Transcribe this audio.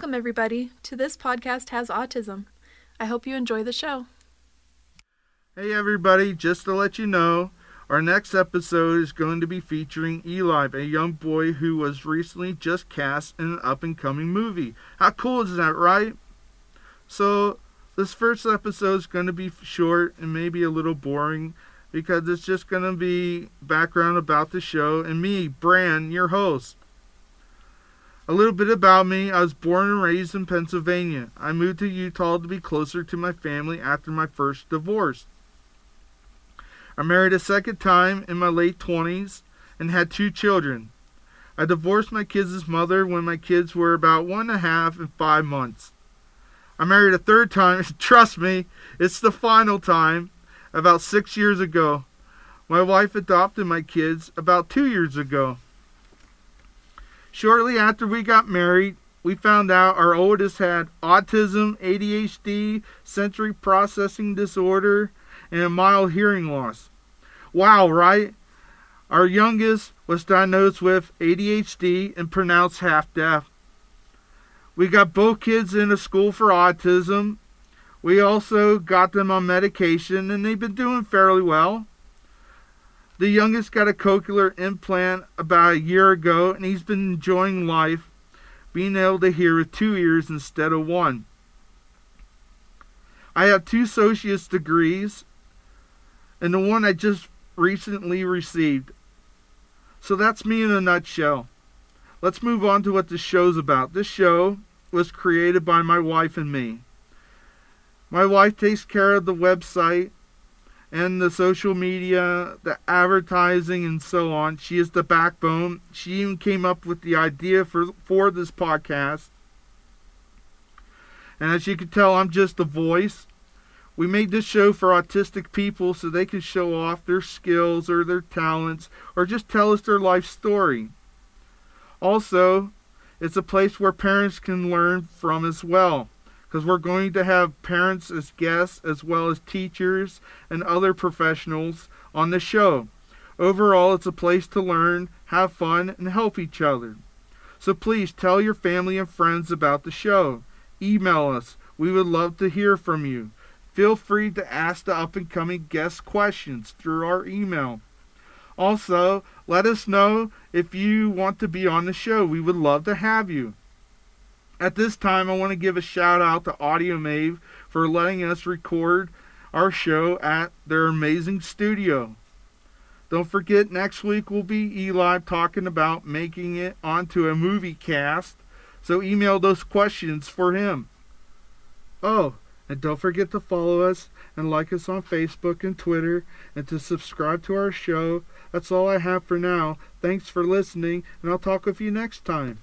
Welcome, everybody, to This Podcast Has Autism. I hope you enjoy the show. Hey, everybody, just to let you know, our next episode is going to be featuring Eli, a young boy who was recently just cast in an up and coming movie. How cool is that, right? So, this first episode is going to be short and maybe a little boring because it's just going to be background about the show and me, Bran, your host. A little bit about me I was born and raised in Pennsylvania. I moved to Utah to be closer to my family after my first divorce. I married a second time in my late 20s and had two children. I divorced my kids' mother when my kids were about one and a half and five months. I married a third time, trust me, it's the final time, about six years ago. My wife adopted my kids about two years ago. Shortly after we got married, we found out our oldest had autism, ADHD, sensory processing disorder, and a mild hearing loss. Wow, right? Our youngest was diagnosed with ADHD and pronounced half deaf. We got both kids in a school for autism. We also got them on medication, and they've been doing fairly well. The youngest got a cochlear implant about a year ago, and he's been enjoying life, being able to hear with two ears instead of one. I have two associate's degrees, and the one I just recently received. So that's me in a nutshell. Let's move on to what this show's about. This show was created by my wife and me. My wife takes care of the website and the social media, the advertising, and so on. She is the backbone. She even came up with the idea for, for this podcast. And as you can tell, I'm just the voice. We made this show for autistic people so they can show off their skills or their talents or just tell us their life story. Also, it's a place where parents can learn from as well because we're going to have parents as guests as well as teachers and other professionals on the show. Overall, it's a place to learn, have fun, and help each other. So please tell your family and friends about the show. Email us. We would love to hear from you. Feel free to ask the up and coming guest questions through our email. Also, let us know if you want to be on the show. We would love to have you. At this time, I want to give a shout out to Audiomave for letting us record our show at their amazing studio. Don't forget, next week will be Eli talking about making it onto a movie cast. So email those questions for him. Oh, and don't forget to follow us and like us on Facebook and Twitter and to subscribe to our show. That's all I have for now. Thanks for listening, and I'll talk with you next time.